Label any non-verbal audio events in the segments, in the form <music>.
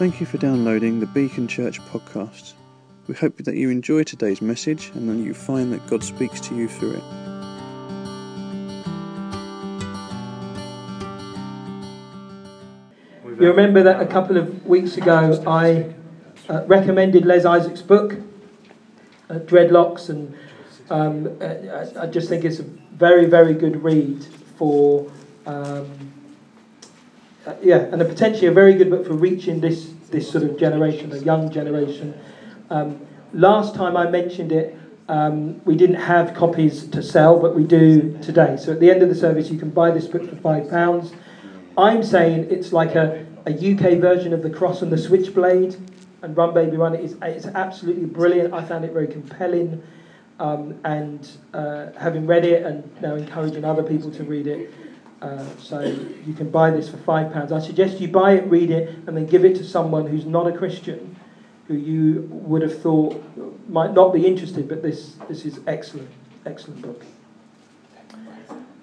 Thank you for downloading the Beacon Church podcast. We hope that you enjoy today's message and that you find that God speaks to you through it. You remember that a couple of weeks ago I uh, recommended Les Isaac's book, uh, Dreadlocks, and um, I, I just think it's a very, very good read for, um, uh, yeah, and potentially a very good book for reaching this, this sort of generation, a young generation. Um, last time I mentioned it, um, we didn't have copies to sell, but we do today. So at the end of the service, you can buy this book for £5. I'm saying it's like a, a UK version of The Cross and the Switchblade, and Run Baby Run. It's, it's absolutely brilliant. I found it very compelling. Um, and uh, having read it and now encouraging other people to read it. Uh, so you can buy this for £5. I suggest you buy it, read it, and then give it to someone who's not a Christian, who you would have thought might not be interested, but this, this is excellent, excellent book.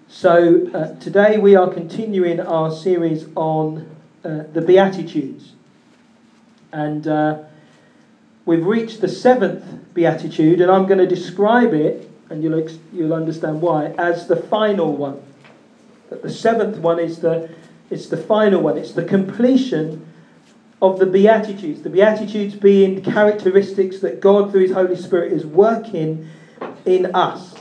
So uh, today we are continuing our series on uh, the Beatitudes. And uh, we've reached the seventh Beatitude, and I'm going to describe it, and you'll, ex- you'll understand why, as the final one. That the seventh one is the, it's the final one, it's the completion of the Beatitudes. The Beatitudes being characteristics that God, through His Holy Spirit, is working in us.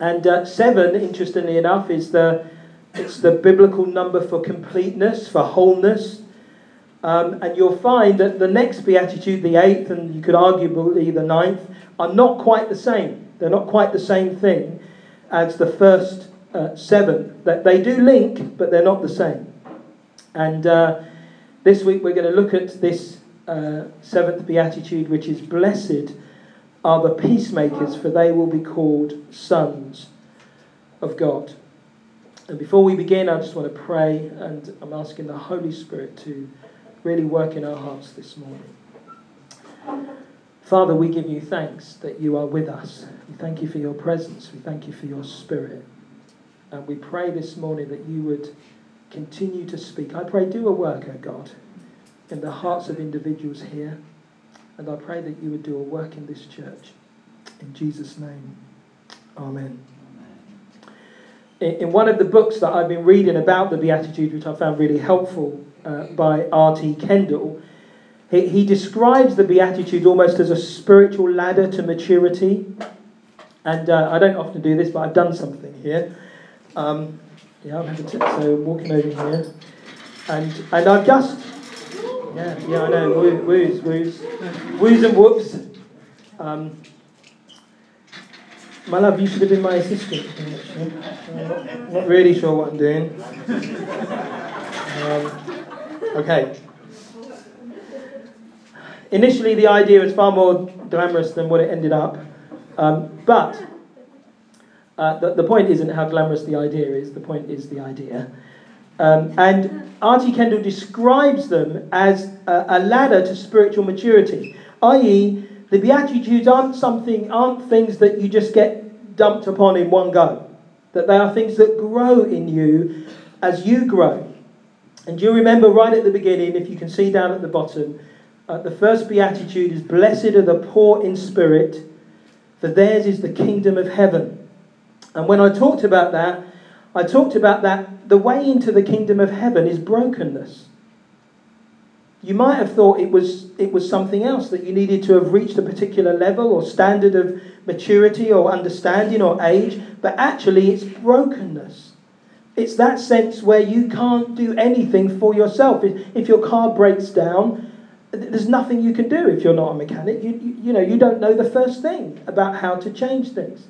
And uh, seven, interestingly enough, is the it's the biblical number for completeness, for wholeness. Um, and you'll find that the next beatitude, the eighth, and you could arguably the ninth, are not quite the same. They're not quite the same thing as the first uh, seven. That they do link, but they're not the same. And uh, this week we're going to look at this uh, seventh beatitude, which is blessed are the peacemakers, for they will be called sons of God. And before we begin, I just want to pray, and I'm asking the Holy Spirit to really work in our hearts this morning. Father, we give you thanks that you are with us. We thank you for your presence. We thank you for your spirit. And we pray this morning that you would continue to speak. I pray, do a work, O God, in the hearts of individuals here. And I pray that you would do a work in this church. In Jesus' name, Amen. In one of the books that I've been reading about the Beatitudes, which I found really helpful uh, by R.T. Kendall, he, he describes the Beatitudes almost as a spiritual ladder to maturity. And uh, I don't often do this, but I've done something here. Um, yeah, I'm having to, so walking over here. And, and I've just yeah, yeah, I know. Woo, woos, woos. Woos and whoops. Um, my love, you should have been my assistant. I'm not really sure what I'm doing. Um, okay. Initially, the idea was far more glamorous than what it ended up. Um, but uh, the, the point isn't how glamorous the idea is, the point is the idea. Um, and R.T. Kendall describes them as a, a ladder to spiritual maturity, i.e., the Beatitudes aren't something, aren't things that you just get dumped upon in one go. That they are things that grow in you as you grow. And you remember right at the beginning, if you can see down at the bottom, uh, the first Beatitude is Blessed are the poor in spirit, for theirs is the kingdom of heaven. And when I talked about that, I talked about that the way into the kingdom of heaven is brokenness. You might have thought it was, it was something else, that you needed to have reached a particular level or standard of maturity or understanding or age, but actually it's brokenness. It's that sense where you can't do anything for yourself. If your car breaks down, there's nothing you can do if you're not a mechanic. You, you, you know, you don't know the first thing about how to change things.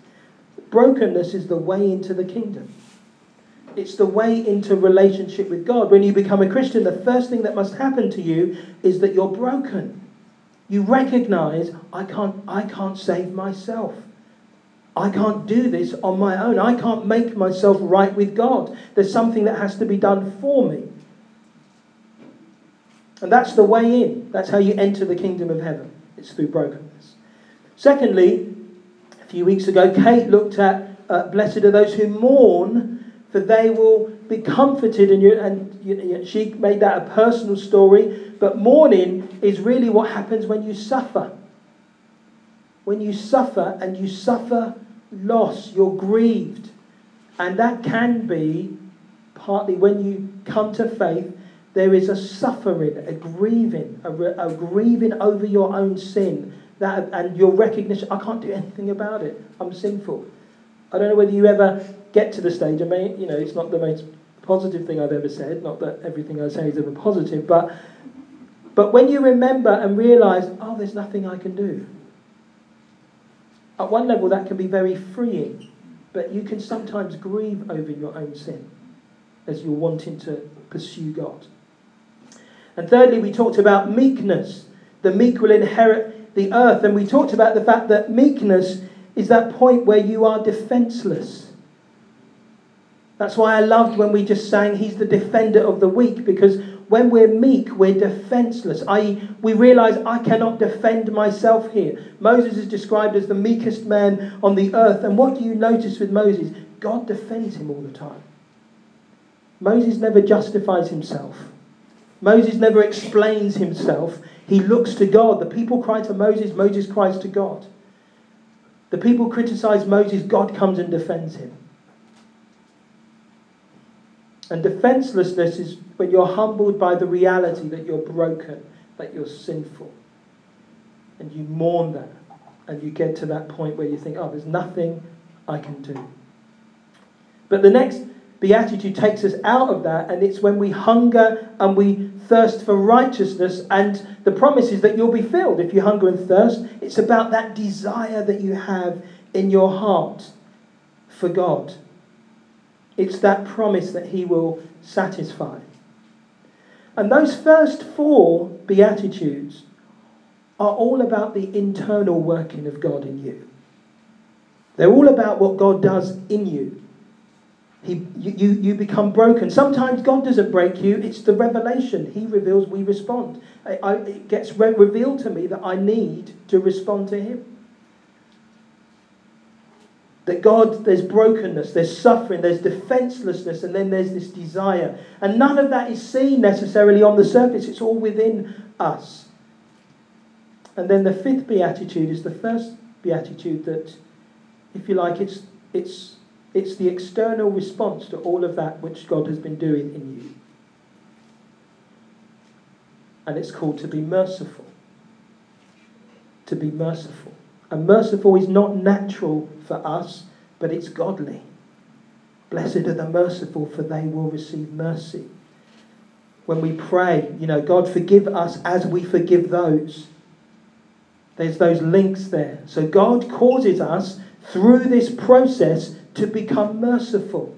Brokenness is the way into the kingdom. It's the way into relationship with God. When you become a Christian, the first thing that must happen to you is that you're broken. You recognize, I can't, I can't save myself. I can't do this on my own. I can't make myself right with God. There's something that has to be done for me. And that's the way in. That's how you enter the kingdom of heaven. It's through brokenness. Secondly, a few weeks ago, Kate looked at uh, Blessed are those who mourn, for they will be comforted. And, you, and you, she made that a personal story. But mourning is really what happens when you suffer. When you suffer and you suffer loss, you're grieved. And that can be partly when you come to faith, there is a suffering, a grieving, a, a grieving over your own sin. That, and your recognition, I can't do anything about it. I'm sinful. I don't know whether you ever get to the stage. I mean, you know, it's not the most positive thing I've ever said. Not that everything I say is ever positive, but but when you remember and realise, oh, there's nothing I can do. At one level, that can be very freeing, but you can sometimes grieve over your own sin as you're wanting to pursue God. And thirdly, we talked about meekness. The meek will inherit the earth. And we talked about the fact that meekness is that point where you are defenseless. That's why I loved when we just sang, He's the defender of the weak, because when we're meek, we're defenseless, i.e., we realize I cannot defend myself here. Moses is described as the meekest man on the earth. And what do you notice with Moses? God defends him all the time. Moses never justifies himself. Moses never explains himself. He looks to God. The people cry to Moses, Moses cries to God. The people criticize Moses, God comes and defends him. And defenselessness is when you're humbled by the reality that you're broken, that you're sinful. And you mourn that. And you get to that point where you think, oh, there's nothing I can do. But the next beatitude takes us out of that, and it's when we hunger and we thirst for righteousness, and the promise is that you'll be filled if you hunger and thirst. It's about that desire that you have in your heart for God. It's that promise that He will satisfy. And those first four Beatitudes are all about the internal working of God in you. They're all about what God does in you. He, you, you, become broken. Sometimes God doesn't break you, it's the revelation. He reveals, we respond. I, I, it gets re- revealed to me that I need to respond to Him. That God, there's brokenness, there's suffering, there's defenselessness, and then there's this desire. And none of that is seen necessarily on the surface, it's all within us. And then the fifth beatitude is the first beatitude that, if you like, it's, it's, it's the external response to all of that which God has been doing in you. And it's called to be merciful. To be merciful. And merciful is not natural for us, but it's godly. Blessed are the merciful, for they will receive mercy. When we pray, you know, God forgive us as we forgive those. There's those links there. So God causes us through this process to become merciful,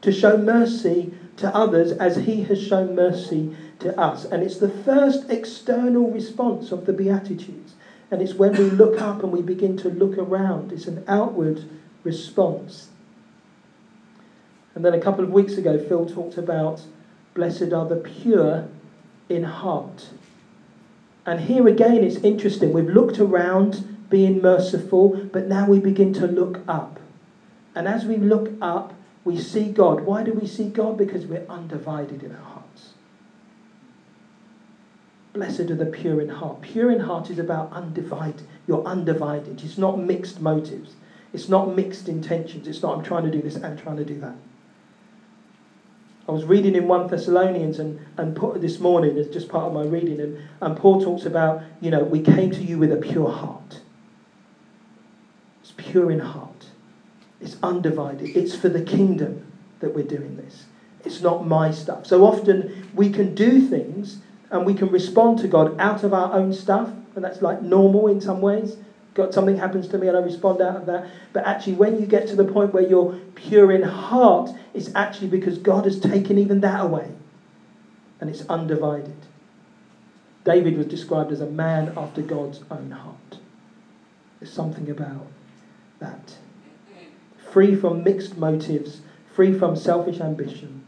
to show mercy to others as He has shown mercy to us. And it's the first external response of the Beatitudes. And it's when we look up and we begin to look around. It's an outward response. And then a couple of weeks ago, Phil talked about blessed are the pure in heart. And here again, it's interesting. We've looked around being merciful, but now we begin to look up. And as we look up, we see God. Why do we see God? Because we're undivided in our hearts. Blessed are the pure in heart. Pure in heart is about undivided. You're undivided. It's not mixed motives. It's not mixed intentions. It's not I'm trying to do this and trying to do that. I was reading in 1 Thessalonians and, and this morning as just part of my reading, and, and Paul talks about, you know, we came to you with a pure heart. It's pure in heart. It's undivided. It's for the kingdom that we're doing this. It's not my stuff. So often we can do things and we can respond to God out of our own stuff, and that's like normal in some ways. Got something happens to me and I respond out of that. But actually, when you get to the point where you're pure in heart, it's actually because God has taken even that away, and it's undivided. David was described as a man after God's own heart. There's something about that. Free from mixed motives, free from selfish ambition,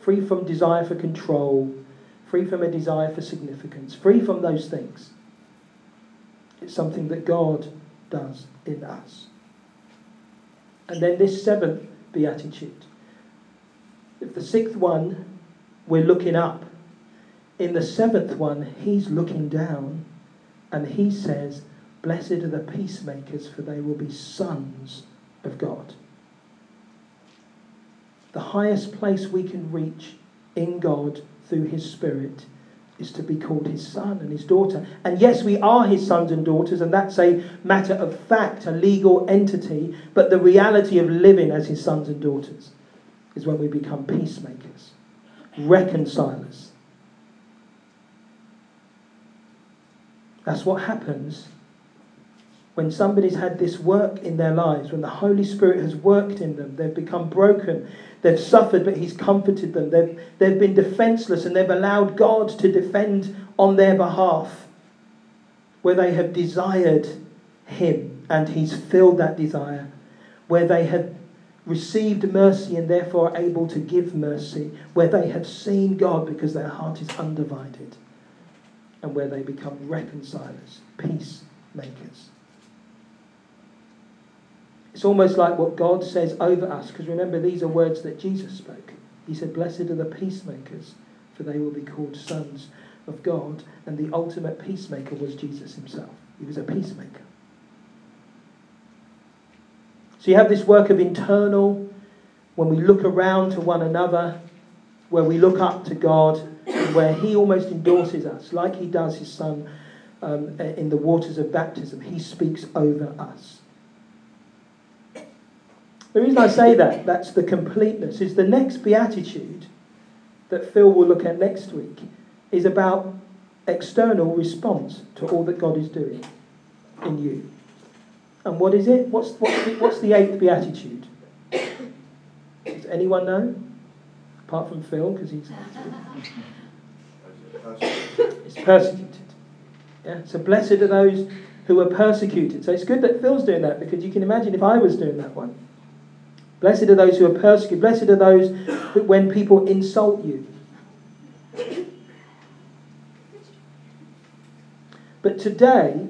free from desire for control, free from a desire for significance, free from those things. It's something that God does in us. And then this seventh beatitude. If the sixth one, we're looking up. In the seventh one, he's looking down and he says, Blessed are the peacemakers, for they will be sons of God. The highest place we can reach in God through his Spirit is to be called his son and his daughter. And yes, we are his sons and daughters, and that's a matter of fact, a legal entity, but the reality of living as his sons and daughters is when we become peacemakers, reconcilers. That's what happens when somebody's had this work in their lives, when the Holy Spirit has worked in them, they've become broken, they've suffered, but He's comforted them, they've, they've been defenseless, and they've allowed God to defend on their behalf, where they have desired Him and He's filled that desire, where they have received mercy and therefore are able to give mercy, where they have seen God because their heart is undivided, and where they become reconcilers, peacemakers. It's almost like what God says over us, because remember, these are words that Jesus spoke. He said, Blessed are the peacemakers, for they will be called sons of God. And the ultimate peacemaker was Jesus himself. He was a peacemaker. So you have this work of internal, when we look around to one another, where we look up to God, where He almost endorses us, like He does His Son um, in the waters of baptism. He speaks over us. The reason I say that, that's the completeness, is the next beatitude that Phil will look at next week is about external response to all that God is doing in you. And what is it? What's, what's, the, what's the eighth beatitude? Does anyone know? Apart from Phil, because he's. It's persecuted. Yeah? So blessed are those who are persecuted. So it's good that Phil's doing that because you can imagine if I was doing that one. Blessed are those who are persecuted. Blessed are those when people insult you. But today,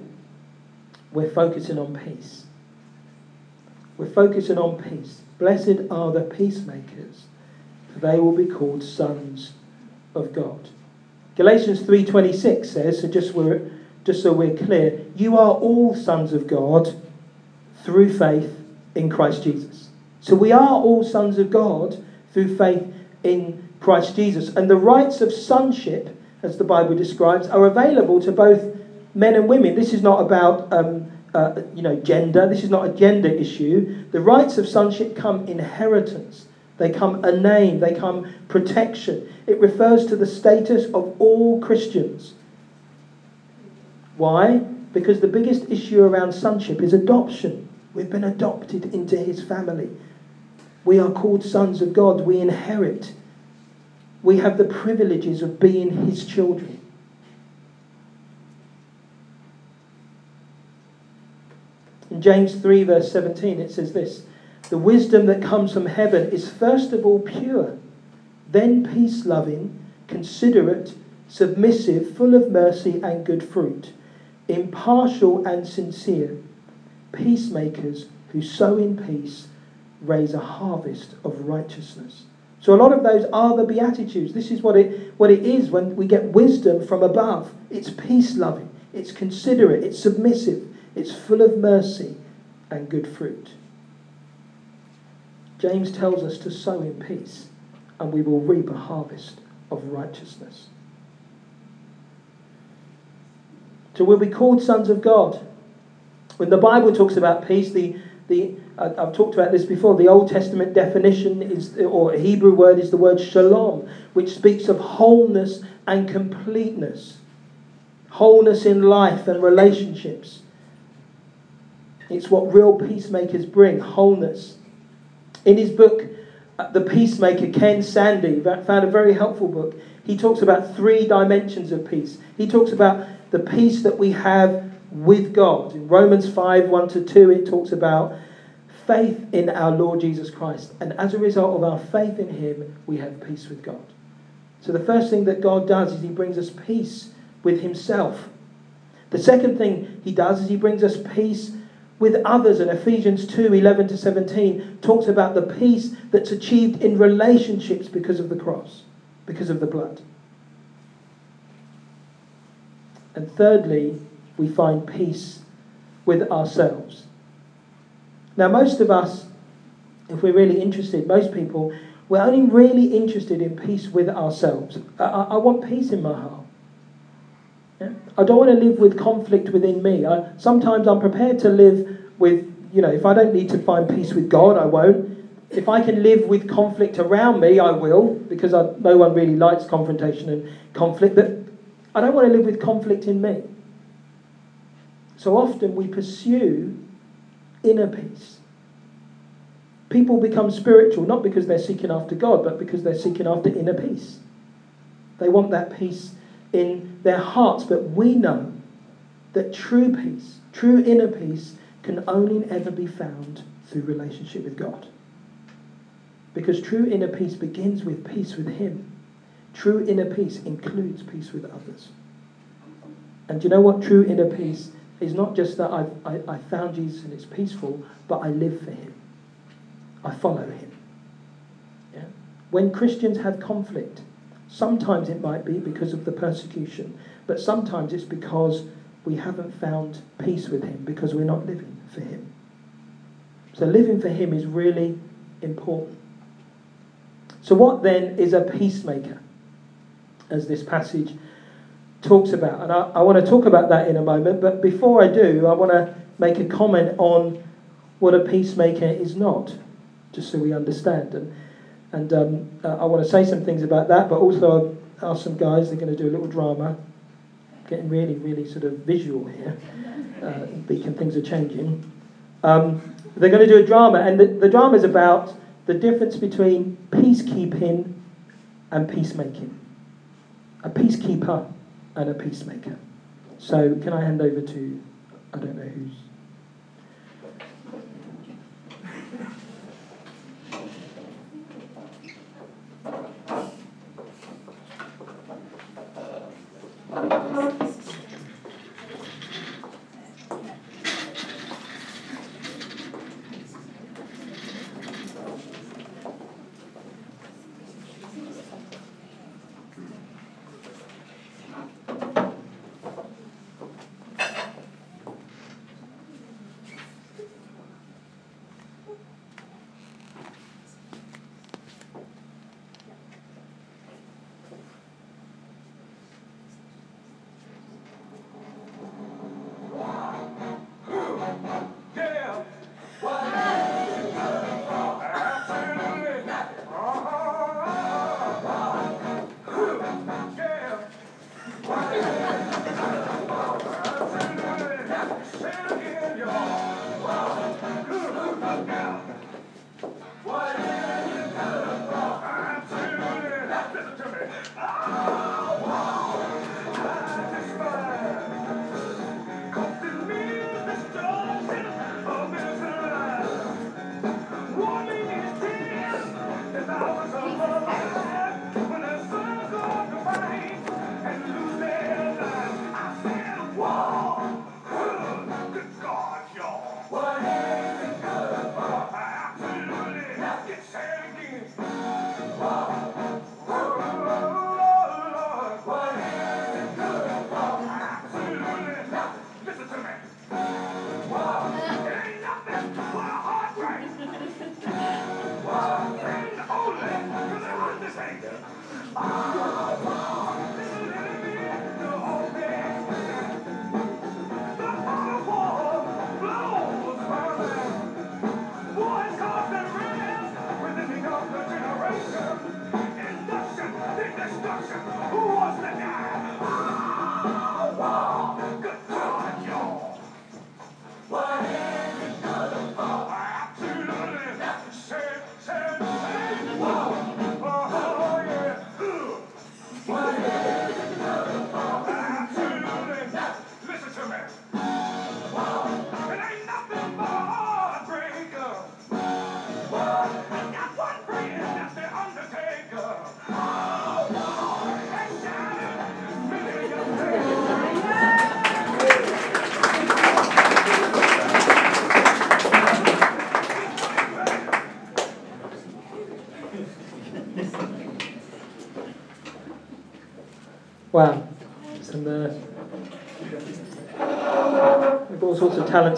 we're focusing on peace. We're focusing on peace. Blessed are the peacemakers, for they will be called sons of God. Galatians 3:26 says, so just, we're, just so we're clear, you are all sons of God through faith in Christ Jesus. So we are all sons of God through faith in Christ Jesus. And the rights of sonship, as the Bible describes, are available to both men and women. This is not about um, uh, you know, gender. This is not a gender issue. The rights of sonship come inheritance. They come a name. They come protection. It refers to the status of all Christians. Why? Because the biggest issue around sonship is adoption. We've been adopted into his family. We are called sons of God. We inherit. We have the privileges of being His children. In James 3, verse 17, it says this The wisdom that comes from heaven is first of all pure, then peace loving, considerate, submissive, full of mercy and good fruit, impartial and sincere, peacemakers who sow in peace raise a harvest of righteousness. So a lot of those are the Beatitudes. This is what it, what it is when we get wisdom from above. It's peace loving, it's considerate, it's submissive, it's full of mercy and good fruit. James tells us to sow in peace, and we will reap a harvest of righteousness. So we'll be called sons of God. When the Bible talks about peace, the, the I've talked about this before. The Old Testament definition is, or Hebrew word is the word shalom, which speaks of wholeness and completeness, wholeness in life and relationships. It's what real peacemakers bring wholeness. In his book, uh, The Peacemaker, Ken Sande found a very helpful book. He talks about three dimensions of peace. He talks about the peace that we have with God. In Romans 5 1 to 2, it talks about faith in our Lord Jesus Christ. And as a result of our faith in Him, we have peace with God. So the first thing that God does is He brings us peace with Himself. The second thing He does is He brings us peace with others. And Ephesians 2 11 to 17 talks about the peace that's achieved in relationships because of the cross, because of the blood. And thirdly, we find peace with ourselves. Now, most of us, if we're really interested, most people, we're only really interested in peace with ourselves. I, I want peace in my heart. Yeah? I don't want to live with conflict within me. I, sometimes I'm prepared to live with, you know, if I don't need to find peace with God, I won't. If I can live with conflict around me, I will, because no one really likes confrontation and conflict. But I don't want to live with conflict in me. So often we pursue inner peace. People become spiritual not because they're seeking after God, but because they're seeking after inner peace. They want that peace in their hearts, but we know that true peace, true inner peace, can only ever be found through relationship with God. Because true inner peace begins with peace with Him. True inner peace includes peace with others. And you know what true inner peace is? Not just that I've, I, I found Jesus and it's peaceful, but I live for Him. I follow Him. Yeah? When Christians have conflict, sometimes it might be because of the persecution, but sometimes it's because we haven't found peace with Him because we're not living for Him. So living for Him is really important. So, what then is a peacemaker? As this passage talks about. And I, I want to talk about that in a moment, but before I do, I want to make a comment on what a peacemaker is not, just so we understand. And, and um, uh, I want to say some things about that, but also I'll ask some guys, they're going to do a little drama getting really, really sort of visual here. Uh, Beacon, things are changing. Um, they're going to do a drama, and the, the drama is about the difference between peacekeeping and peacemaking. A peacekeeper and a peacemaker. So, can I hand over to, I don't know who's.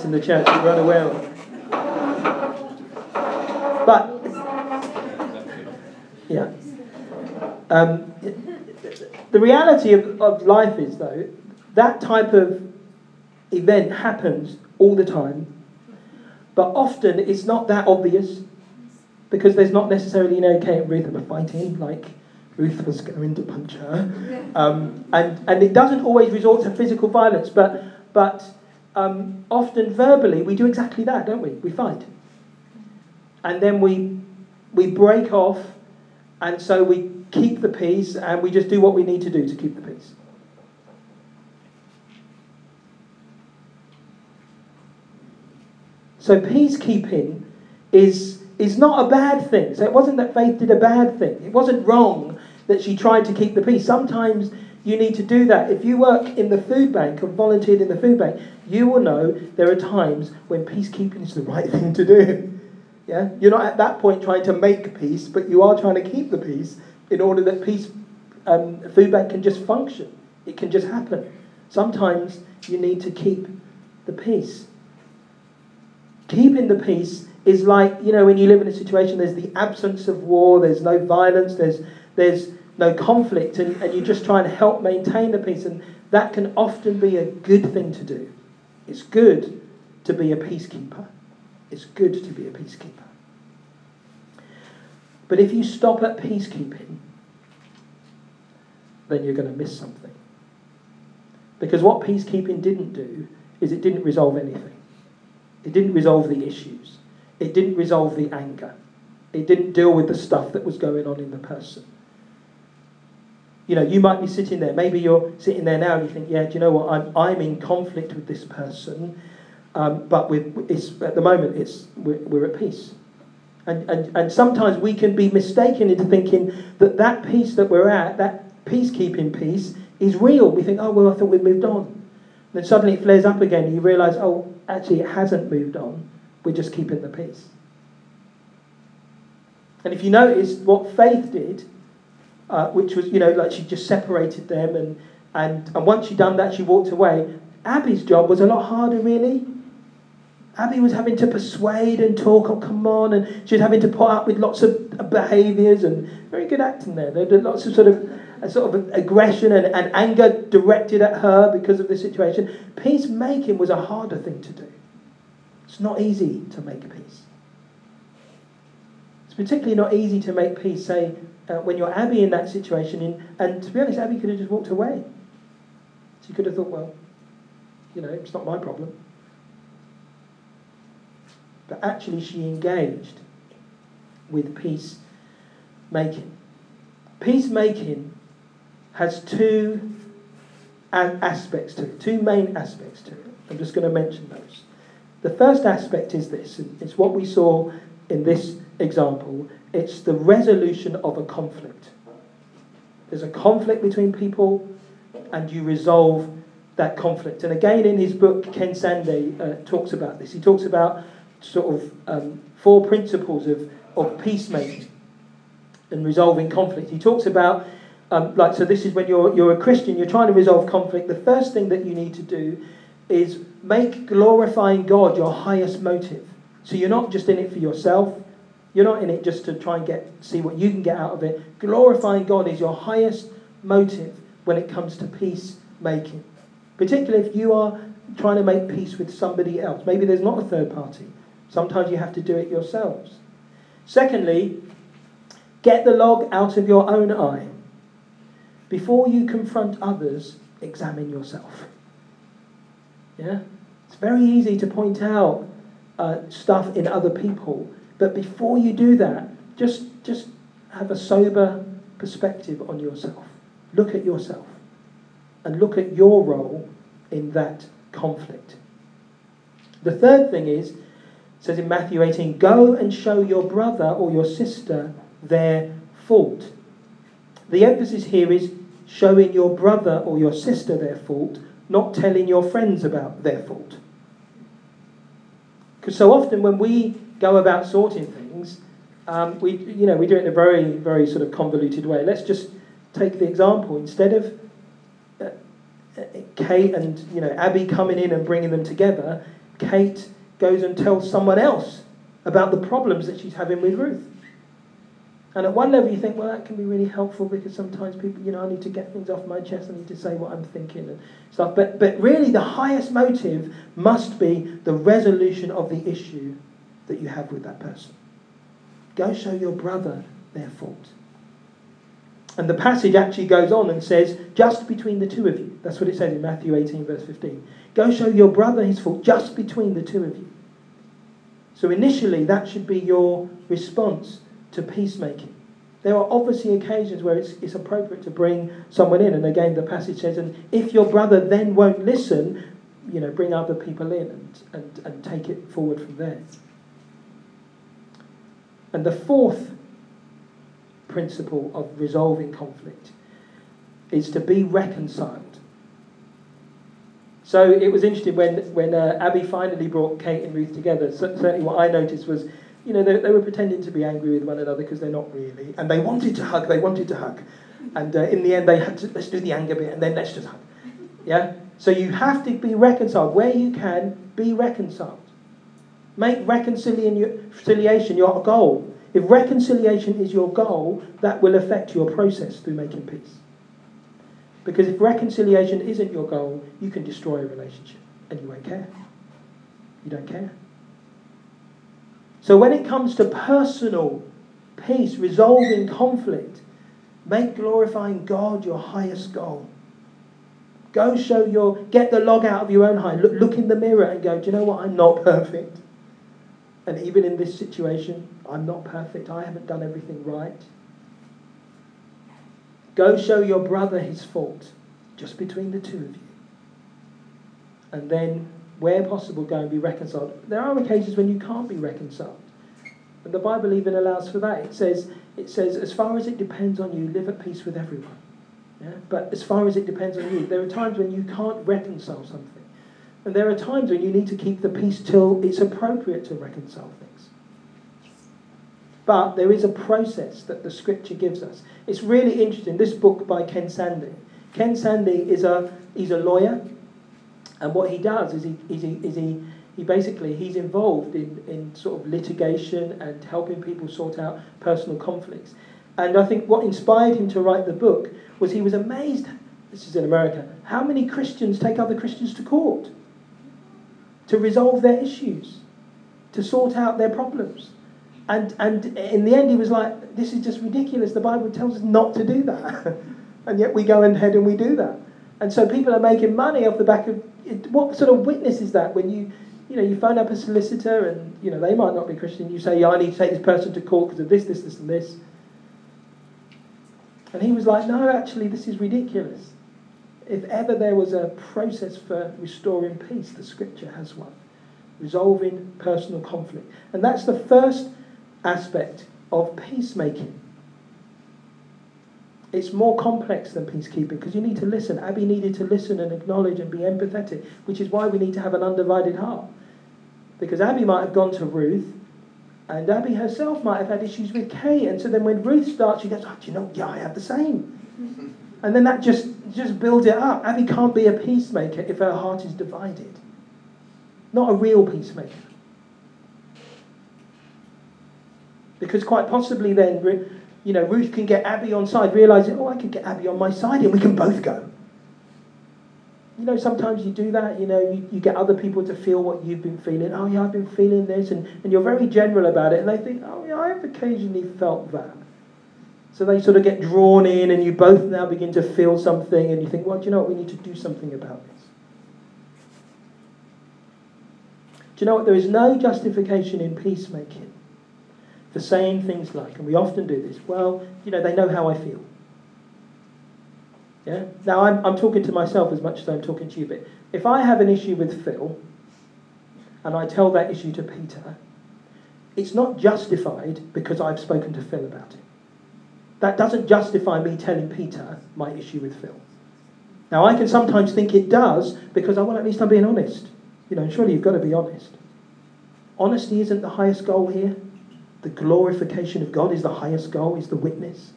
In the church that run away of. But, yeah. Um, the reality of, of life is, though, that type of event happens all the time, but often it's not that obvious because there's not necessarily, you know, Kate and Ruth are fighting, like Ruth was going to punch her. Um, and, and it doesn't always resort to physical violence, but, but um, often verbally we do exactly that, don't we? We fight. And then we, we break off, and so we keep the peace, and we just do what we need to do to keep the peace. So peacekeeping is, is not a bad thing. So it wasn't that Faith did a bad thing. It wasn't wrong that she tried to keep the peace. Sometimes you need to do that. If you work in the food bank or volunteered in the food bank, you will know there are times when peacekeeping is the right <laughs> thing to do. Yeah? You're not at that point trying to make peace, but you are trying to keep the peace in order that peace um, food bank can just function. It can just happen. Sometimes you need to keep the peace. Keeping the peace is like, you know, when you live in a situation, there's the absence of war, there's no violence, there's, there's no conflict, and, and you're just trying to help maintain the peace. And that can often be a good thing to do. It's good to be a peacekeeper. It's good to be a peacekeeper. But if you stop at peacekeeping, then you're going to miss something. Because what peacekeeping didn't do is it didn't resolve anything. It didn't resolve the issues. It didn't resolve the anger. It didn't deal with the stuff that was going on in the person. You know, you might be sitting there. Maybe you're sitting there now and you think, yeah, do you know what? I'm, I'm in conflict with this person, um, but with it's, at the moment it's, we're, we're at peace. And, and, and sometimes we can be mistaken into thinking that that peace that we're at, that peacekeeping peace, is real. We think, oh, well, I thought we'd moved on. Then suddenly it flares up again and you realise, oh, actually it hasn't moved on. We're just keeping the peace. And if you notice what Faith did, uh, which was, you know, like she just separated them and, and, and once she'd done that, she walked away. Abby's job was a lot harder, really. Abby was having to persuade and talk, oh, come on, and she was having to put up with lots of behaviours and very good acting there. There were lots of sort of a sort of aggression and, and anger directed at her because of the situation. Peacemaking was a harder thing to do. It's not easy to make peace. Particularly not easy to make peace, say, uh, when you're Abby in that situation. In, and to be honest, Abby could have just walked away. She could have thought, well, you know, it's not my problem. But actually, she engaged with peace peacemaking. Peacemaking has two aspects to it, two main aspects to it. I'm just going to mention those. The first aspect is this it's what we saw in this example it's the resolution of a conflict. There's a conflict between people, and you resolve that conflict. And again, in his book, Ken Sande uh, talks about this. He talks about sort of um, four principles of, of peacemaking and resolving conflict. He talks about um, like, so this is when you're, you're a Christian, you're trying to resolve conflict. The first thing that you need to do is make glorifying God your highest motive. So you're not just in it for yourself. You're not in it just to try and get see what you can get out of it. Glorifying God is your highest motive when it comes to peace making. Particularly if you are trying to make peace with somebody else. Maybe there's not a third party. Sometimes you have to do it yourselves. Secondly, get the log out of your own eye. Before you confront others, examine yourself. Yeah? It's very easy to point out uh, stuff in other people, but before you do that, just, just have a sober perspective on yourself. Look at yourself and look at your role in that conflict. The third thing is, it says in Matthew 18, go and show your brother or your sister their fault. The emphasis here is showing your brother or your sister their fault, not telling your friends about their fault. Because so often when we go about sorting things, Um, we, you know, we do it in a very, very sort of convoluted way. Let's just take the example. Instead of uh, uh, Kate and you know Abby coming in and bringing them together, Kate goes and tells someone else about the problems that she's having with Ruth. And at one level, you think, well, that can be really helpful because sometimes people, you know, I need to get things off my chest, I need to say what I'm thinking and stuff. But, but really, the highest motive must be the resolution of the issue that you have with that person. Go show your brother their fault. And the passage actually goes on and says, just between the two of you. That's what it says in Matthew 18, verse 15. Go show your brother his fault just between the two of you. So initially, that should be your response to peacemaking. There are obviously occasions where it's, it's appropriate to bring someone in. And again, the passage says, and if your brother then won't listen, you know, bring other people in and, and, and take it forward from there. And the fourth principle of resolving conflict is to be reconciled. So it was interesting when, when uh, Abby finally brought Kate and Ruth together. So, certainly, what I noticed was, you know, they, they were pretending to be angry with one another because they're not really. And they wanted to hug, they wanted to hug. And uh, in the end, they had to, let's do the anger bit and then let's just hug. Yeah? So you have to be reconciled. Where you can, be reconciled. Make reconciliation your goal. If reconciliation is your goal, that will affect your process through making peace. Because if reconciliation isn't your goal, you can destroy a relationship and you won't care. You don't care. So when it comes to personal peace, resolving conflict, make glorifying God your highest goal. Go show your, get the log out of your own eye. Look, look in the mirror and go, do you know what? I'm not <laughs> perfect. And even in this situation, I'm not perfect. I haven't done everything right. Go show your brother his fault, just between the two of you. And then, where possible, go and be reconciled. There are occasions when you can't be reconciled. And the Bible even allows for that. It says, it says, as far as it depends on you, live at peace with everyone. Yeah? But as far as it depends on you, there are times when you can't reconcile something. And there are times when you need to keep the peace till it's appropriate to reconcile things. But there is a process that the scripture gives us. It's really interesting. This book by Ken Sande. Ken Sande is a, he's a lawyer. And what he does is he, is he, is he, he basically, he's involved in, in sort of litigation and helping people sort out personal conflicts. And I think what inspired him to write the book was he was amazed, this is in America, how many Christians take other Christians to court to resolve their issues, to sort out their problems. And, and in the end, he was like, This is just ridiculous. The Bible tells us not to do that. <laughs> and yet we go ahead and we do that. And so people are making money off the back of it. What sort of witness is that when you, you know, you phone up a solicitor and, you know, they might not be Christian. You say, yeah, I need to take this person to court because of this, this, this, and this. And he was like, no, actually, this is ridiculous if ever there was a process for restoring peace, the scripture has one. Resolving personal conflict. And that's the first aspect of peacemaking. It's more complex than peacekeeping because you need to listen. Abby needed to listen and acknowledge and be empathetic, which is why we need to have an undivided heart. Because Abby might have gone to Ruth, and Abby herself might have had issues with Kay. And so then when Ruth starts, she goes, Oh, do you know, yeah, I have the same. <laughs> And then that just, just build it up. Abby can't be a peacemaker if her heart is divided. Not a real peacemaker. Because quite possibly then, you know, Ruth can get Abby on side, realizing, oh, I can get Abby on my side and we can both go. You know, sometimes you do that, you know, you, you get other people to feel what you've been feeling. Oh, yeah, I've been feeling this. And, and you're very general about it. And they think, oh, yeah, I've occasionally felt that. So they sort of get drawn in, and you both now begin to feel something, and you think, well, do you know what? We need to do something about this. Do you know what? There is no justification in peacemaking for saying things like, and we often do this, well, you know, they know how I feel. Yeah? Now, I'm, I'm talking to myself as much as I'm talking to you, but if I have an issue with Phil, and I tell that issue to Peter, it's not justified because I've spoken to Phil about it. That doesn't justify me telling Peter my issue with Phil. Now, I can sometimes think it does because, oh, well, at least I'm being honest. You know, surely you've got to be honest. Honesty isn't the highest goal here. the glorification of God is the highest goal, is the witness.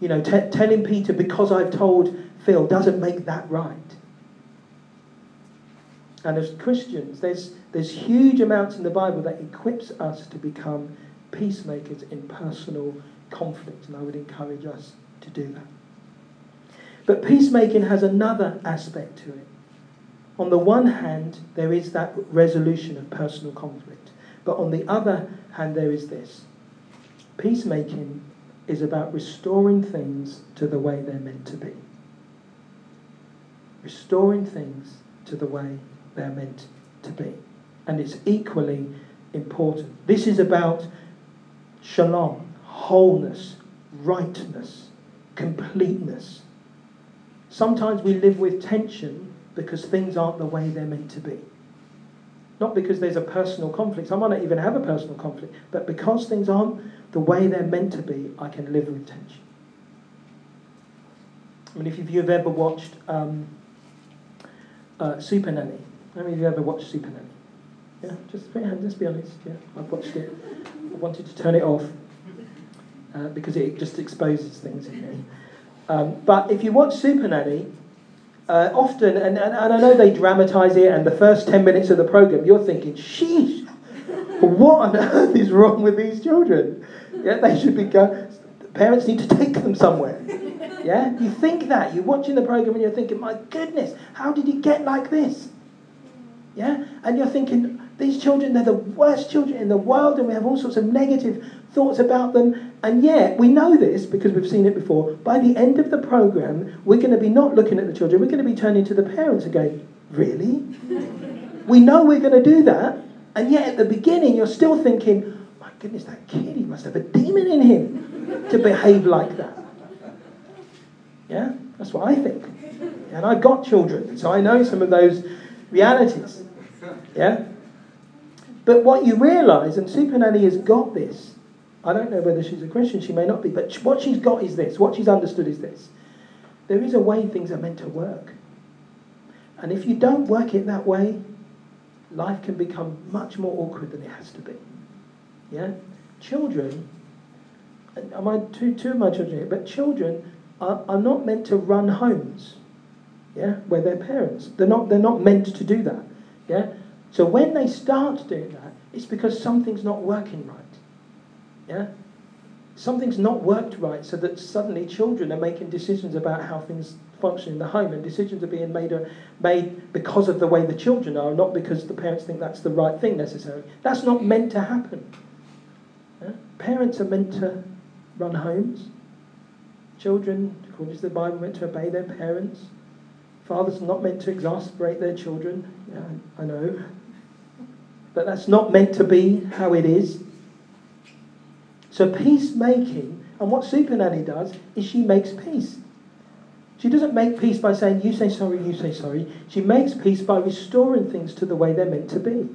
You know, t- telling Peter, because I've told Phil, doesn't make that right. And as Christians, there's, there's huge amounts in the Bible that equips us to become peacemakers in personal conflict, and I would encourage us to do that. But peacemaking has another aspect to it. On the one hand, there is that resolution of personal conflict. But on the other hand, there is this peacemaking is about restoring things to the way they're meant to be. Restoring things to the way they're meant to be. And it's equally important. This is about shalom, wholeness, rightness, completeness. Sometimes we live with tension because things aren't the way they're meant to be. Not because there's a personal conflict. I might not even have a personal conflict, but because things aren't the way they're meant to be, I can live with tension. I mean, if you've ever watched um, uh, Super Nanny, how many of you ever watched Super Nanny? Yeah, just, just be honest. Yeah, I've watched it. I wanted to turn it off uh, because it just exposes things in me. Um, but if you watch Super Nanny, uh, often, and, and, and I know they dramatise it, and the first 10 minutes of the programme, you're thinking, sheesh, what on earth is wrong with these children? Yeah, they should be go. Parents need to take them somewhere. Yeah, you think that you're watching the program and you're thinking, my goodness, how did he get like this? Yeah, and you're thinking these children, they're the worst children in the world, and we have all sorts of negative thoughts about them. And yet, we know this because we've seen it before. By the end of the program, we're going to be not looking at the children, we're going to be turning to the parents and going, Really? we know we're going to do that, and yet at the beginning, you're still thinking, My goodness, that kid, he must have a demon in him to behave like that. Yeah? That's what I think. And I've got children, so I know some of those realities. Yeah? But what you realise, and Super Nanny has got this, I don't know whether she's a Christian, she may not be, but what she's got is this, what she's understood is this. There is a way things are meant to work. And if you don't work it that way, life can become much more awkward than it has to be. Yeah? Children, am I two, two of my children here, but children are, are not meant to run homes. Yeah? Where their parents. They're not, they're not meant to do that. Yeah? So when they start doing that, it's because something's not working right. Yeah? Something's not worked right so that suddenly children are making decisions about how things function in the home and decisions are being made, are made because of the way the children are, not because the parents think that's the right thing necessarily. That's not meant to happen. Yeah? Parents are meant to run homes. Children, according to the Bible, meant to obey their parents. Fathers are not meant to exasperate their children. Yeah, I know. But that's not meant to be how it is. So peacemaking, and what Super Nanny does is she makes peace. She doesn't make peace by saying, you say sorry, you say sorry. She makes peace by restoring things to the way they're meant to be.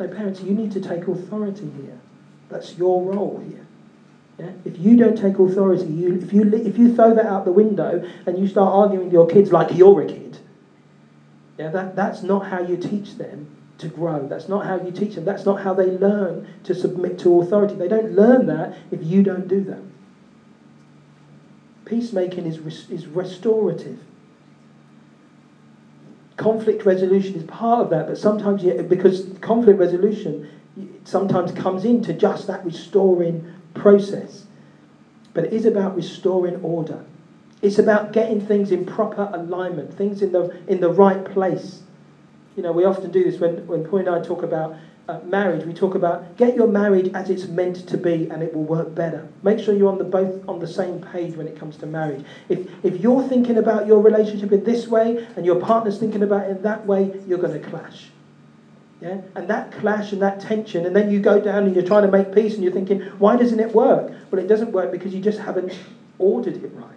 No, parents, you need to take authority here. That's your role here. Yeah? If you don't take authority, you, if, you, if you throw that out the window and you start arguing with your kids like you're a kid, yeah, that, that's not how you teach them to grow. That's not how you teach them. That's not how they learn to submit to authority. They don't learn that if you don't do that. Peacemaking is, res- is restorative. Conflict resolution is part of that, but sometimes, because conflict resolution sometimes comes into just that restoring process. But it is about restoring order. It's about getting things in proper alignment, things in the, in the right place. You know, we often do this when, when Paul and I talk about uh, marriage. We talk about get your marriage as it's meant to be and it will work better. Make sure you're on the, both on the same page when it comes to marriage. If, if you're thinking about your relationship in this way and your partner's thinking about it in that way, you're going to clash. Yeah? And that clash and that tension, and then you go down and you're trying to make peace and you're thinking, why doesn't it work? Well, it doesn't work because you just haven't ordered it right.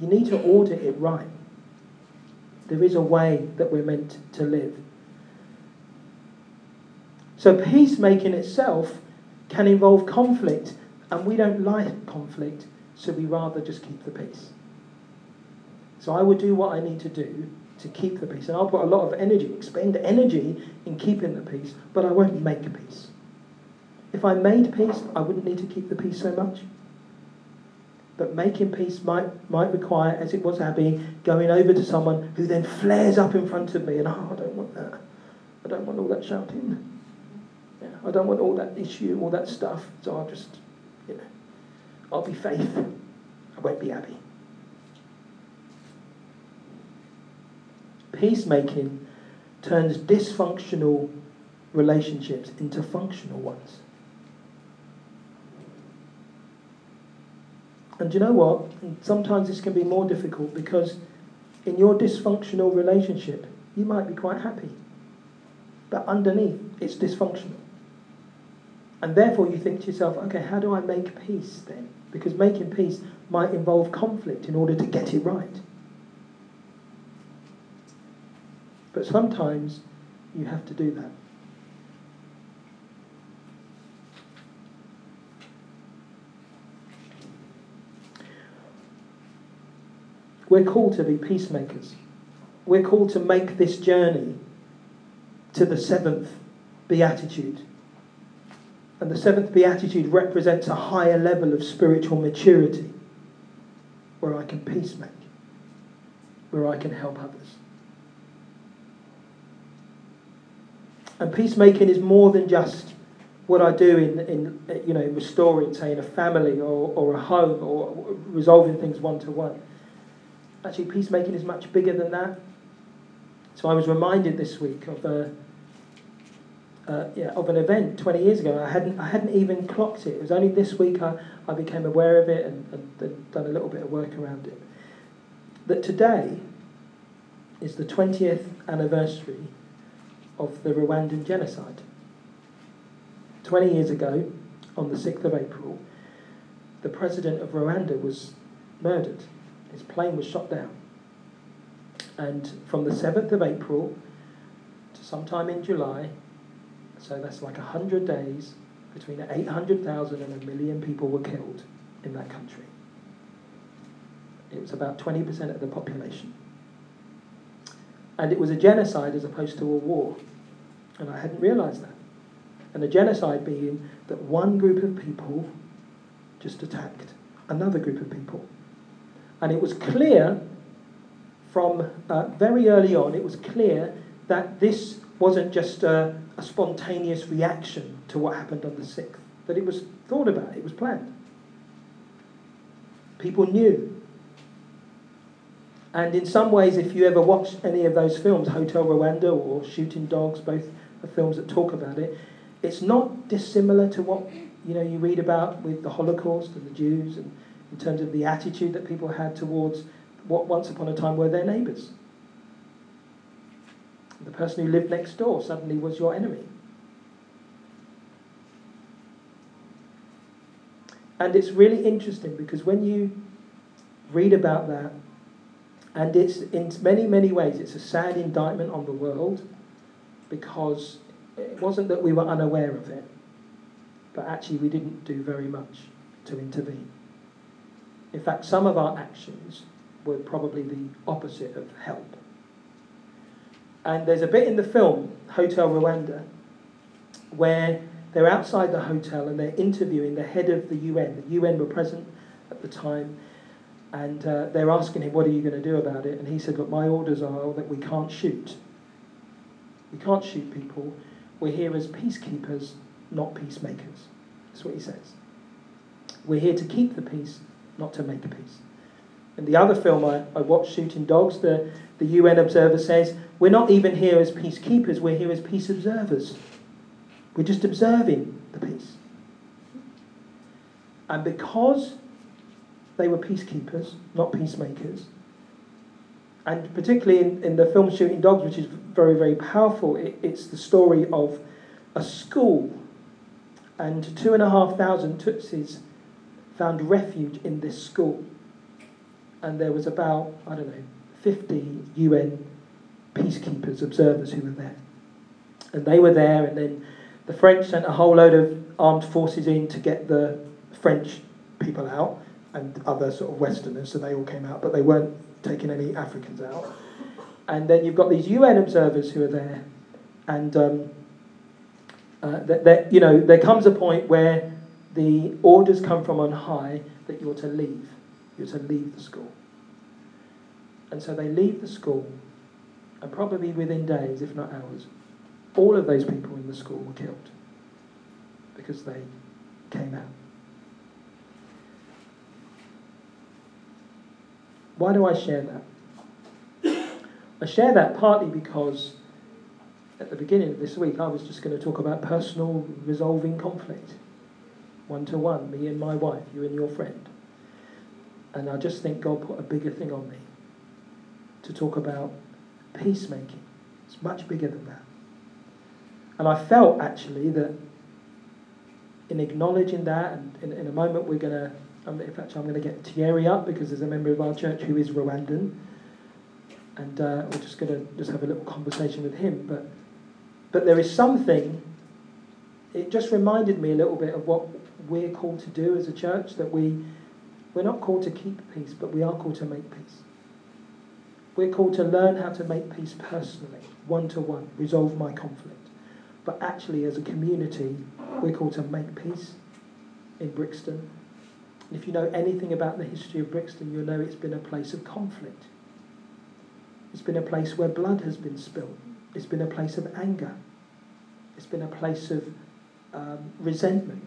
You need to order it right. There is a way that we're meant to live. So, peacemaking itself can involve conflict, and we don't like conflict, so we rather just keep the peace. So, I will do what I need to do to keep the peace. And I'll put a lot of energy, expend energy in keeping the peace, but I won't make peace. If I made peace, I wouldn't need to keep the peace so much. But making peace might, might require, as it was Abby, going over to someone who then flares up in front of me and, oh, I don't want that. I don't want all that shouting. Yeah, I don't want all that issue, all that stuff. So I'll just, you know, I'll be faith. I won't be Abby. Peacemaking turns dysfunctional relationships into functional ones. And you know what? Sometimes this can be more difficult because in your dysfunctional relationship, you might be quite happy. But underneath, it's dysfunctional. And therefore, you think to yourself, okay, how do I make peace then? Because making peace might involve conflict in order to get it right. But sometimes you have to do that. We're called to be peacemakers. We're called to make this journey to the seventh beatitude. And the seventh beatitude represents a higher level of spiritual maturity where I can peacemake, where I can help others. And peacemaking is more than just what I do in, in you know, restoring, say, in a family or, or a home or resolving things one to one. Actually, peacemaking is much bigger than that. So I was reminded this week of a, uh, yeah, of an event 20 years ago. I hadn't, I hadn't even clocked it. It was only this week I, I became aware of it and, and done a little bit of work around it. That today is the 20th anniversary of the Rwandan genocide. 20 years ago, on the 6th of April, the president of Rwanda was murdered. His plane was shot down. And from the 7th of April to sometime in July, so that's like 100 days, between 800,000 and a million people were killed in that country. It was about 20% of the population. And it was a genocide as opposed to a war. And I hadn't realized that. And a genocide being that one group of people just attacked another group of people. And it was clear from uh, very early on, it was clear that this wasn't just a, a spontaneous reaction to what happened on the 6th, that it was thought about, it was planned. People knew. And in some ways, if you ever watch any of those films, Hotel Rwanda or Shooting Dogs, both are films that talk about it, it's not dissimilar to what you know you read about with the Holocaust and the Jews and in terms of the attitude that people had towards what once upon a time were their neighbours. The person who lived next door suddenly was your enemy. And it's really interesting because when you read about that, and it's in many, many ways, it's a sad indictment on the world because it wasn't that we were unaware of it, but actually we didn't do very much to intervene. In fact, some of our actions were probably the opposite of help. And there's a bit in the film, Hotel Rwanda, where they're outside the hotel and they're interviewing the head of the UN. The UN were present at the time, and uh, they're asking him, What are you going to do about it? And he said, Look, my orders are that we can't shoot. We can't shoot people. We're here as peacekeepers, not peacemakers. That's what he says. We're here to keep the peace, not to make peace. In the other film I, I watched, Shooting Dogs, the, the UN observer says, We're not even here as peacekeepers, we're here as peace observers. We're just observing the peace. And because they were peacekeepers, not peacemakers, and particularly in, in the film Shooting Dogs, which is very, very powerful, it, it's the story of a school and two and a half thousand Tutsis found refuge in this school. And there was about, I don't know, 50 UN peacekeepers, observers who were there. And they were there, and then the French sent a whole load of armed forces in to get the French people out and other sort of Westerners, so they all came out, but they weren't taking any Africans out. And then you've got these UN observers who are there. And um, uh, that, you know, there comes a point where the orders come from on high that you're to leave. You're to leave the school. And so they leave the school, and probably within days, if not hours, all of those people in the school were killed because they came out. Why do I share that? I share that partly because at the beginning of this week I was just going to talk about personal resolving conflict. One to one, me and my wife, you and your friend. And I just think God put a bigger thing on me to talk about peacemaking. It's much bigger than that. And I felt actually that in acknowledging that, and in, in a moment we're going to, in fact, I'm going to get Thierry up because there's a member of our church who is Rwandan. And uh, we're just going to just have a little conversation with him. But, but there is something, it just reminded me a little bit of what we're called to do as a church, that we, we're not called to keep peace, but we are called to make peace. We're called to learn how to make peace personally, one to one, resolve my conflict. But actually, as a community, we're called to make peace in Brixton. If you know anything about the history of Brixton, you'll know it's been a place of conflict. It's been a place where blood has been spilled. It's been a place of anger. It's been a place of um, resentment.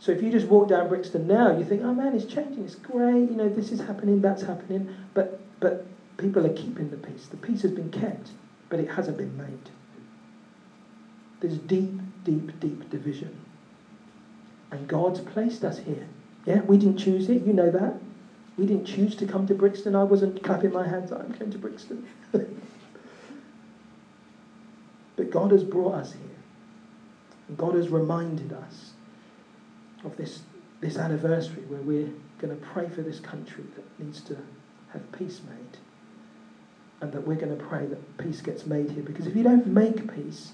So if you just walk down Brixton now, you think, oh man, it's changing, it's great, you know, this is happening, that's happening. But, but people are keeping the peace. The peace has been kept, but it hasn't been made. There's deep, deep, deep division. And God's placed us here. Yeah, we didn't choose it, you know that. We didn't choose to come to Brixton. I wasn't clapping my hands, I'm to Brixton. <laughs> but God has brought us here. God has reminded us of this, this anniversary where we're going to pray for this country that needs to have peace made. And that we're going to pray that peace gets made here. Because if you don't make peace,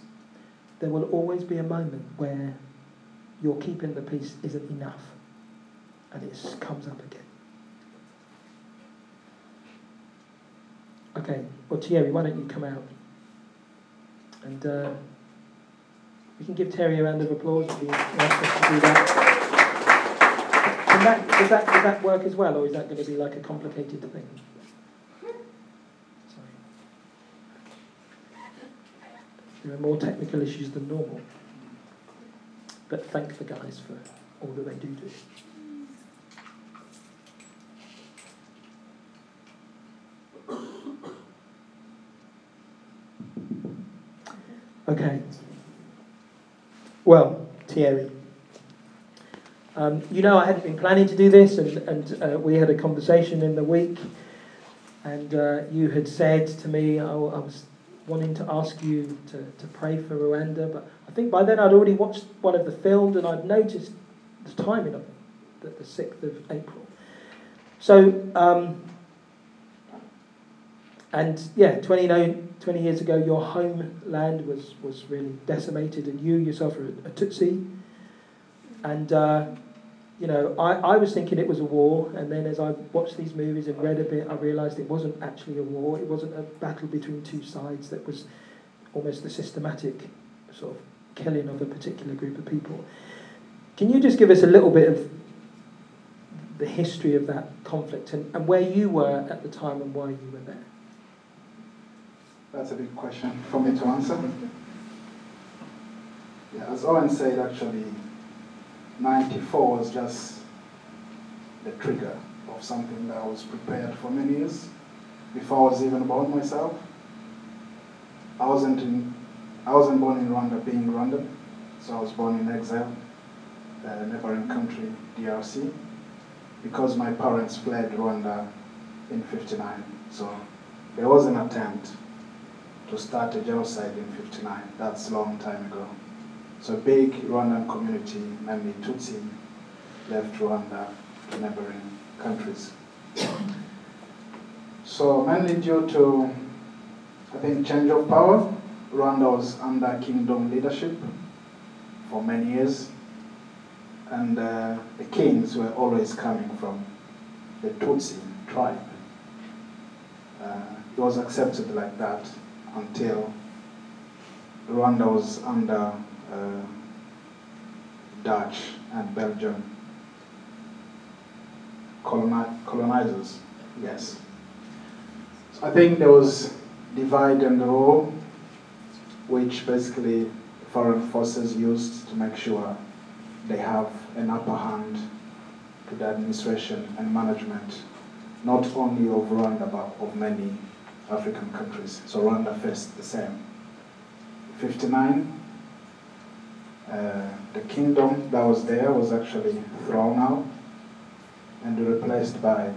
there will always be a moment where your keeping the peace isn't enough. And it comes up again. Okay, well, Thierry, why don't you come out? And uh, we can give Thierry a round of applause if he wants us to do that. Can that, does, that, does that work as well, or is that going to be like a complicated thing? Sorry. There are more technical issues than normal. But thank the guys for all that they do do. Okay. Well, Thierry. Um, you know, I hadn't been planning to do this, and, and uh, we had a conversation in the week, and uh, you had said to me, oh, I was wanting to ask you to, to pray for Rwanda, but I think by then I'd already watched one of the films and I'd noticed the timing of it, the, the 6th of April. So, um, and yeah, 20, 20 years ago, your homeland was, was really decimated, and you yourself a, a Tutsi. And, uh, you know, I, I was thinking it was a war, and then as I watched these movies and read a bit, I realised it wasn't actually a war. It wasn't a battle between two sides that was almost the systematic sort of killing of a particular group of people. Can you just give us a little bit of the history of that conflict and, and where you were at the time and why you were there? That's a big question for me to answer. Yeah, as Owen said, actually, 94 was just the trigger of something that I was prepared for many years before I was even born myself. I wasn't in, I wasn't born in Rwanda being Rwandan, so I was born in exile, uh, a neighboring country, DRC, because my parents fled Rwanda in 59. So there was an attempt to start a genocide in 59. That's a long time ago. So a big Rwandan community, mainly Tutsi, left Rwanda to neighboring countries. So mainly due to, I think, change of power, Rwanda was under kingdom leadership for many years. And uh, the kings were always coming from the Tutsi tribe. Uh, it was accepted like that until Rwanda was under uh, Dutch and Belgian coloni- colonizers. Yes. So I think there was divide and rule, which basically foreign forces used to make sure they have an upper hand to the administration and management, not only of Rwanda but of many African countries. So Rwanda faced the same. 59, uh, the kingdom that was there was actually thrown out and replaced by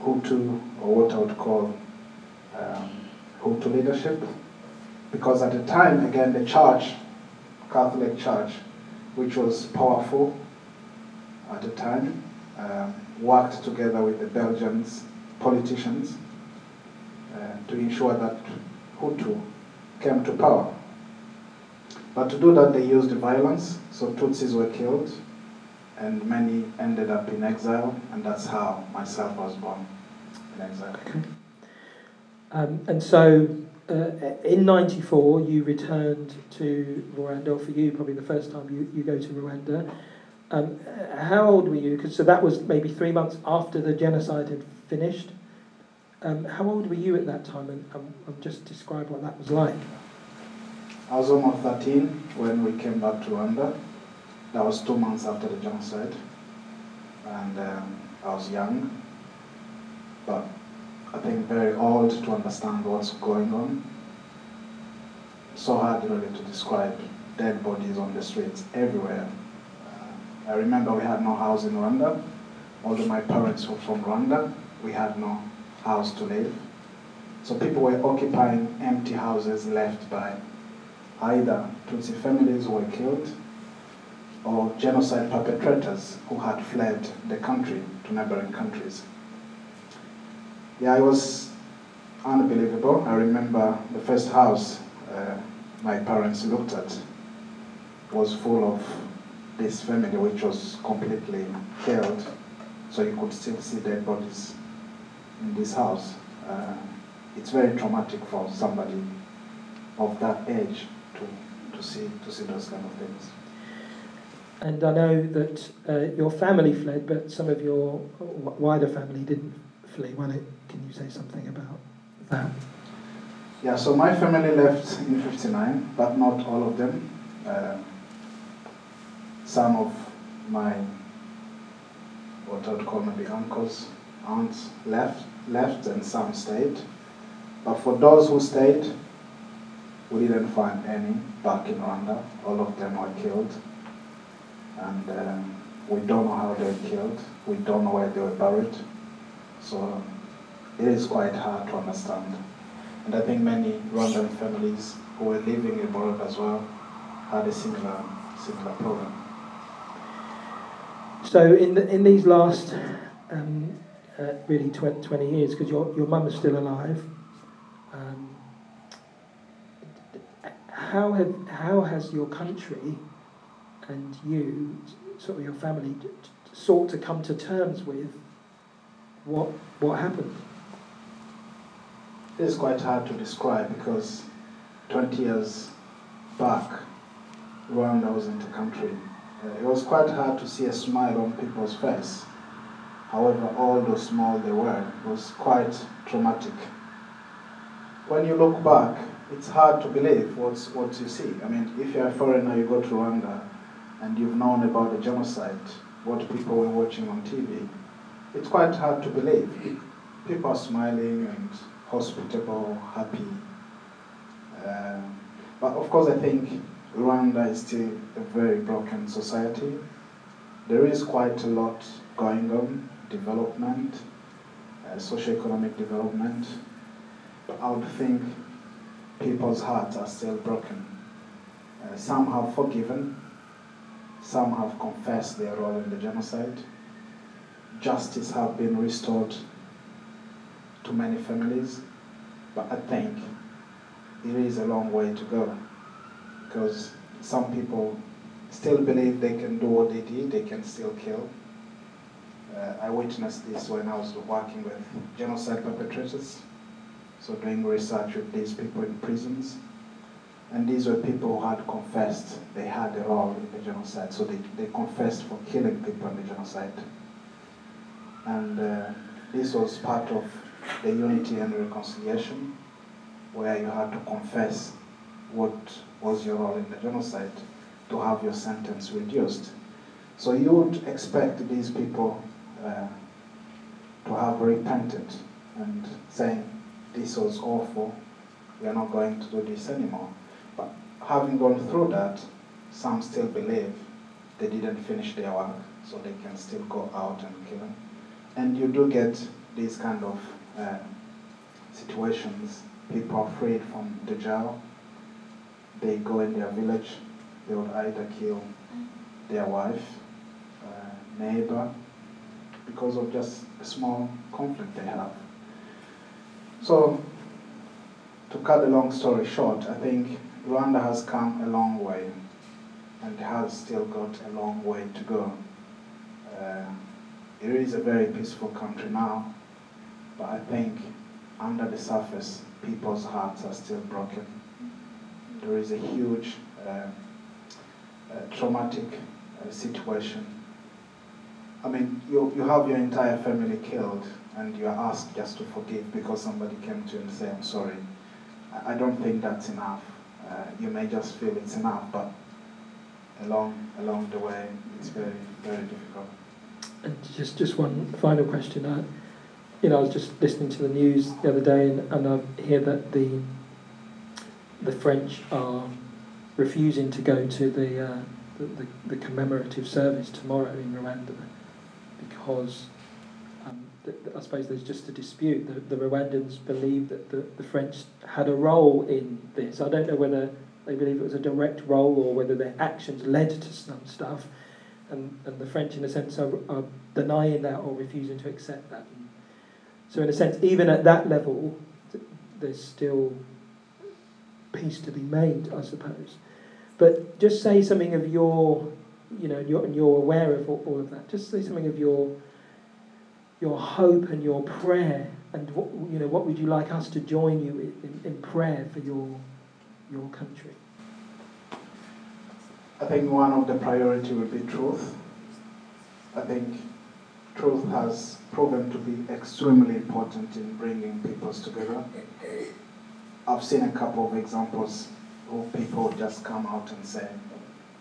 Hutu, or what I would call um, Hutu leadership. Because at the time, again, the church, Catholic Church, which was powerful at the time, um, worked together with the Belgians politicians to ensure that Hutu came to power. But to do that, they used violence, so Tutsis were killed, and many ended up in exile, and that's how myself was born in exile. Um, and so uh, in 94, you returned to Rwanda, for you, probably the first time you, you go to Rwanda. Um, how old were you? Cause, so that was maybe three months after the genocide had finished. Um, how old were you at that time? And um, um, just describe what that was like. I was almost 13 when we came back to Rwanda. That was two months after the genocide. And um, I was young, but I think very old to understand what's going on. So hard really to describe dead bodies on the streets everywhere. Uh, I remember we had no house in Rwanda. Although my parents were from Rwanda, we had no house to live. So people were occupying empty houses left by either Tutsi families who were killed or genocide perpetrators who had fled the country to neighboring countries. Yeah, it was unbelievable. I remember the first house uh, my parents looked at was full of this family, which was completely killed. So you could still see dead bodies in this house. Uh, it's very traumatic for somebody of that age to, to see to see those kind of things. And I know that uh, your family fled, but some of your wider family didn't flee. Can you say something about that? Yeah, so my family left in 59, but not all of them. Uh, some of my, what I would call maybe uncles, aunts left, left and some stayed. But for those who stayed, we didn't find any back in Rwanda. All of them were killed. And um, we don't know how they were killed. We don't know where they were buried. So it is quite hard to understand. And I think many Rwandan families who were living in abroad as well had a similar, similar problem. So in, the, in these last um, uh, really 20, 20 years, because your, your mum is still alive, um, how, have, how has your country and you, sort of your family, sought to come to terms with what, what happened? It's quite hard to describe because 20 years back, Rwanda wasn't a country. Uh, it was quite hard to see a smile on people's face. However, although small they were, was quite traumatic. When you look back, it's hard to believe what's, what you see. I mean, if you're a foreigner, you go to Rwanda and you've known about the genocide, what people were watching on TV, it's quite hard to believe. People are smiling and hospitable, happy. Um, but of course, I think Rwanda is still a very broken society. There is quite a lot going on, development, uh, socio-economic development. But I would think people's hearts are still broken. Uh, some have forgiven, some have confessed their role in the genocide. Justice has been restored to many families, but I think it is a long way to go because some people still believe they can do what they did, they can still kill. Uh, I witnessed this when I was working with genocide perpetrators. so doing research with these people in prisons. And these were people who had confessed they had a role in the genocide, so they, they confessed for killing people in the genocide. And uh, this was part of the unity and reconciliation, where you had to confess what was your role in the genocide to have your sentence reduced. So you would expect these people uh, to have repented and saying, this was awful, we are not going to do this anymore. But having gone through that, some still believe they didn't finish their work, so they can still go out and kill them. And you do get these kind of uh, situations. People are freed from the jail. They go in their village. They would either kill their wife, uh, neighbor, because of just a small conflict they have. So, to cut the long story short, I think Rwanda has come a long way and has still got a long way to go. Uh, it is a very peaceful country now, but I think under the surface, people's hearts are still broken. There is a huge uh, uh, traumatic situation. I mean, you, you have your entire family killed, and you are asked just to forgive because somebody came to you and say, I'm sorry. I, I don't think that's enough. Uh, you may just feel it's enough, but along, along the way, it's very, very difficult. And just, just one final question. I, you know, I was just listening to the news the other day, and, and I hear that the the French are refusing to go to the, uh, the, the, the commemorative service tomorrow in Rwanda because um, th- I suppose there's just a dispute. The, the Rwandans believe that the, the French had a role in this. I don't know whether they believe it was a direct role or whether their actions led to some stuff. And, and the French, in a sense, are, are denying that or refusing to accept that. So, in a sense, even at that level, th- there's still peace to be made, I suppose. But just say something of your, you know, and you're, and you're aware of all, all of that. Just say something of your, your hope and your prayer, and what you know. What would you like us to join you in, in, prayer for your, your country? I think one of the priority would be truth. I think truth has proven to be extremely important in bringing peoples together. I've seen a couple of examples of people just come out and say,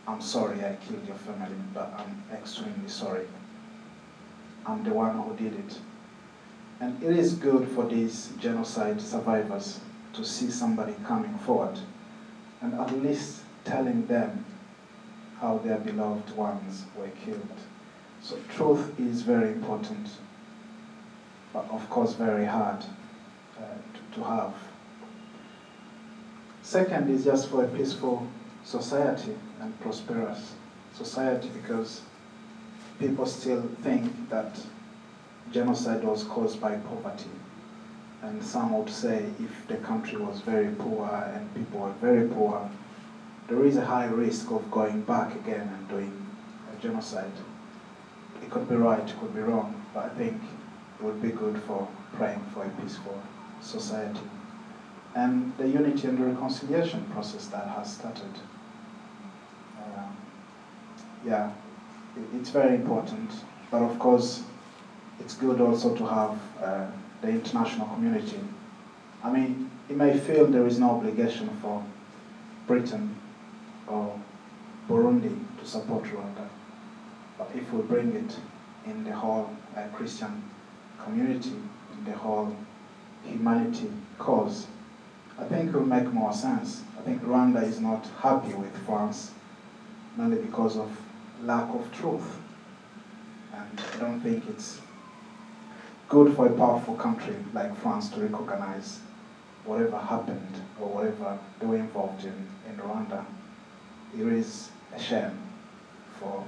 I'm sorry I killed your family, but I'm extremely sorry. I'm the one who did it. And it is good for these genocide survivors to see somebody coming forward and at least telling them how their beloved ones were killed. So truth is very important, but of course very hard uh, to, to have. Second is just for a peaceful society and prosperous society because people still think that genocide was caused by poverty. And some would say if the country was very poor and people were very poor, there is a high risk of going back again and doing a genocide. It could be right, it could be wrong, but I think it would be good for praying for a peaceful society. And the unity and reconciliation process that has started. Yeah, it's very important, but of course, it's good also to have uh, the international community. I mean, you may feel there is no obligation for Britain or Burundi to support Rwanda. But if we bring it in the whole uh, Christian community, in the whole humanity cause, I think it will make more sense. I think Rwanda is not happy with France, mainly because of lack of truth. And I don't think it's good for a powerful country like France to recognize whatever happened or whatever they were involved in in Rwanda. It is a shame for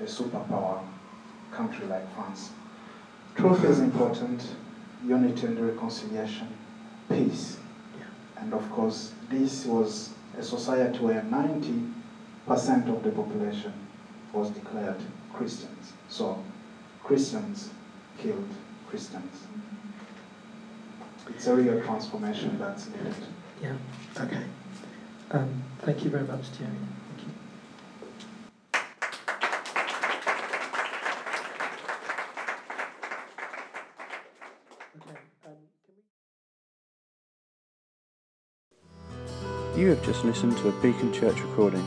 a superpower country like France. Truth is important, unity and reconciliation, peace. And of course, this was a society where 90% of the population was declared Christians. So, Christians killed Christians. it's a real transformation that's needed. Yeah. Okay. Um, thank you very much, Thierry. Thank you. Okay. Um, can we... You have just listened to a Beacon Church recording.